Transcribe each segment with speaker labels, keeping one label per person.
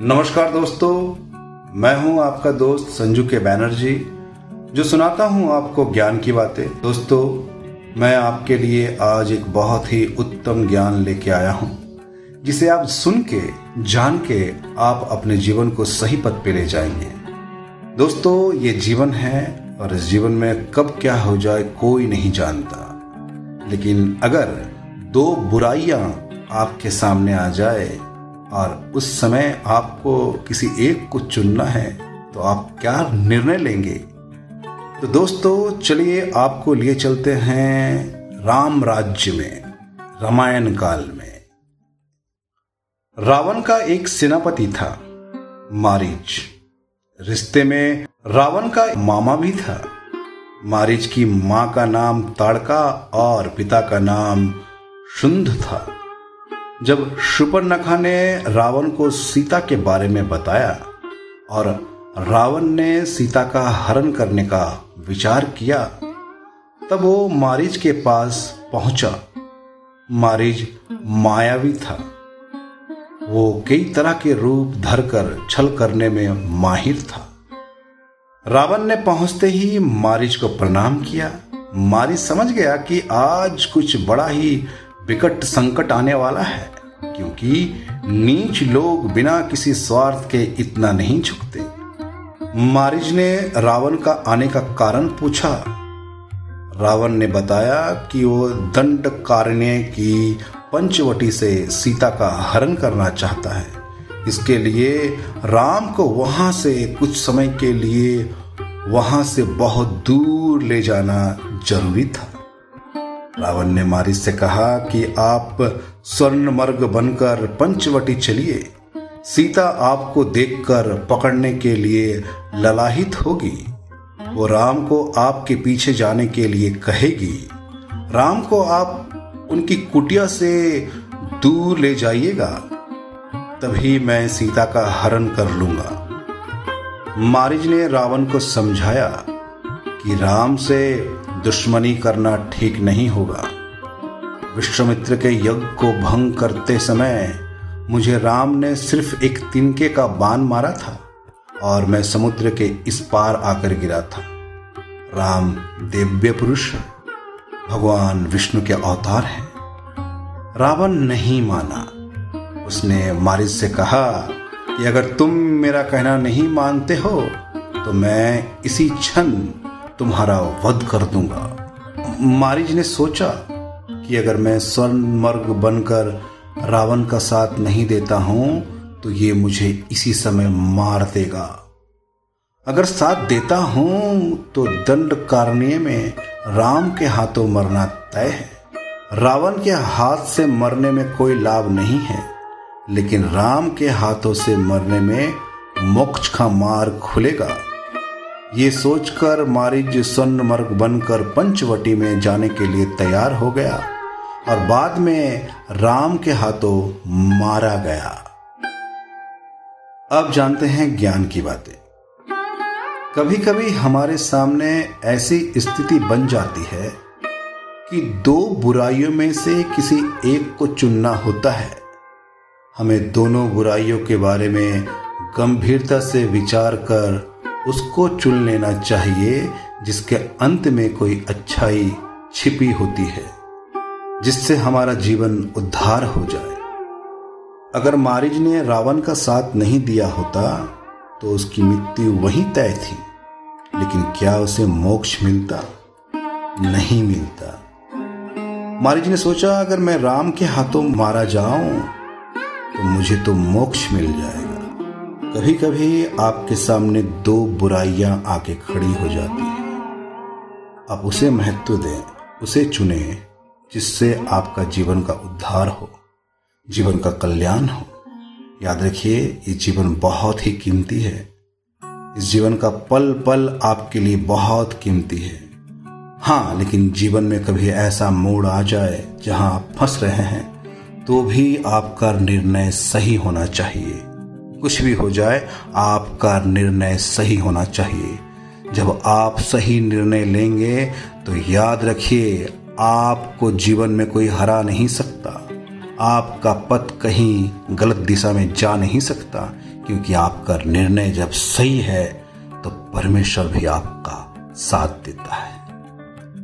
Speaker 1: नमस्कार दोस्तों, मैं हूँ आपका दोस्त संजू के बैनर्जी जो सुनाता हूँ आपको ज्ञान की बातें। दोस्तों, मैं आपके लिए आज एक बहुत ही उत्तम ज्ञान लेके आया हूँ, जिसे आप सुन के, जान के, आप अपने जीवन को सही पथ पे ले जाएँगे। दोस्तों, ये जीवन है और इस जीवन में कब क्या हो जाए कोई नहीं जानता। लेकिन अगर दो बुराइयाँ आपके सामने आ जाए और उस समय आपको किसी एक को चुनना है तो आप क्या निर्णय लेंगे? तो दोस्तों, चलिए आपको लिए चलते हैं राम राज्य में, रामायण काल में। रावण का एक सेनापति था, मारीच। रिश्ते में रावण का मामा भी था। मारीच की माँ का नाम ताड़का और पिता का नाम शुंध था। जब शुपरनखा ने रावण को सीता के बारे में बताया और रावण ने सीता का हरण करने का विचार किया, तब वो मारिज के पास पहुँचा। मारिज मायावी था। वो कई तरह के रूप धरकर छल करने में माहिर था। रावण ने पहुँचते ही मारिज को प्रणाम किया। मारिज समझ गया कि आज कुछ बड़ा ही विकट संकट आने वाला है, क्योंकि नीच लोग बिना किसी स्वार्थ के इतना नहीं झुकते। मारिज ने रावण का आने का कारण पूछा। रावण ने बताया कि वो दंड कारण्य की पंचवटी से सीता का हरण करना चाहता है। इसके लिए राम को वहाँ से कुछ समय के लिए वहाँ से बहुत दूर ले जाना ज़रूरी था। रावण ने मारिच से कहा कि आप स्वर्ण मर्ग बनकर पंचवटी चलिए। सीता आपको देखकर पकड़ने के लिए ललाहित होगी। वो राम को आपके पीछे जाने के लिए कहेगी। राम को आप उनकी कुटिया से दूर ले जाइएगा, तभी मैं सीता का हरण कर लूँगा। मारिज ने रावण को समझाया कि राम से दुश्मनी करना ठीक नहीं होगा। विश्वमित्र के यज्ञ को भंग करते समय मुझे राम ने सिर्फ़ एक तिनके का बाण मारा था और मैं समुद्र के इस पार आकर गिरा था। राम दिव्य पुरुष भगवान विष्णु के अवतार हैं। रावण नहीं माना। उसने मारिज से कहा कि अगर तुम मेरा कहना नहीं मानते हो तो मैं इसी क्षण तुम्हारा वध कर दूँगा। मारिज ने सोचा कि अगर मैं स्वर्ण मर्ग बनकर रावण का साथ नहीं देता हूँ तो ये मुझे इसी समय मार देगा। अगर साथ देता हूँ तो दंड कारण्य में राम के हाथों मरना तय है। रावण के हाथ से मरने में कोई लाभ नहीं है, लेकिन राम के हाथों से मरने में मोक्ष का मार्ग खुलेगा। ये सोचकर मारिज स्वर्ण मर्ग बनकर पंचवटी में जाने के लिए तैयार हो गया और बाद में राम के हाथों मारा गया। अब जानते हैं ज्ञान की बातें। कभी कभी हमारे सामने ऐसी स्थिति बन जाती है कि दो बुराइयों में से किसी एक को चुनना होता है। हमें दोनों बुराइयों के बारे में गंभीरता से विचार कर उसको चुन लेना चाहिए, जिसके अंत में कोई अच्छाई छिपी होती है, जिससे हमारा जीवन उद्धार हो जाए। अगर मारिज ने रावण का साथ नहीं दिया होता तो उसकी मृत्यु वहीं तय थी, लेकिन क्या उसे मोक्ष मिलता? नहीं मिलता। मारिज ने सोचा, अगर मैं राम के हाथों मारा जाऊँ तो मुझे तो मोक्ष मिल जाएगा। कभी कभी आपके सामने दो बुराइयाँ आके खड़ी हो जाती हैं। आप उसे महत्व दें, उसे चुने जिससे आपका जीवन का उद्धार हो, जीवन का कल्याण हो। याद रखिए, ये जीवन बहुत ही कीमती है। इस जीवन का पल पल आपके लिए बहुत कीमती है। हाँ लेकिन जीवन में कभी ऐसा मोड़ आ जाए जहाँ आप फंस रहे हैं तो भी आपका निर्णय सही होना चाहिए। कुछ भी हो जाए, आपका निर्णय सही होना चाहिए। जब आप सही निर्णय लेंगे तो याद रखिए, आपको जीवन में कोई हरा नहीं सकता। आपका पथ कहीं गलत दिशा में जा नहीं सकता, क्योंकि आपका निर्णय जब सही है तो परमेश्वर भी आपका साथ देता है।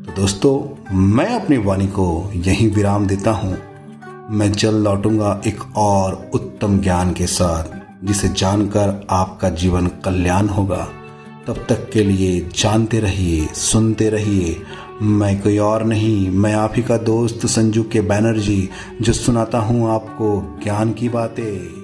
Speaker 1: तो दोस्तों, मैं अपनी वाणी को यहीं विराम देता हूँ। मैं जल्द लौटूँगा एक और उत्तम ज्ञान के साथ। जिसे जानकर आपका जीवन कल्याण होगा, तब तक के लिए जानते रहिए, सुनते रहिए। मैं कोई और नहीं, मैं आप ही का दोस्त संजू के बैनर्जी, जो सुनाता हूँ आपको ज्ञान की बातें।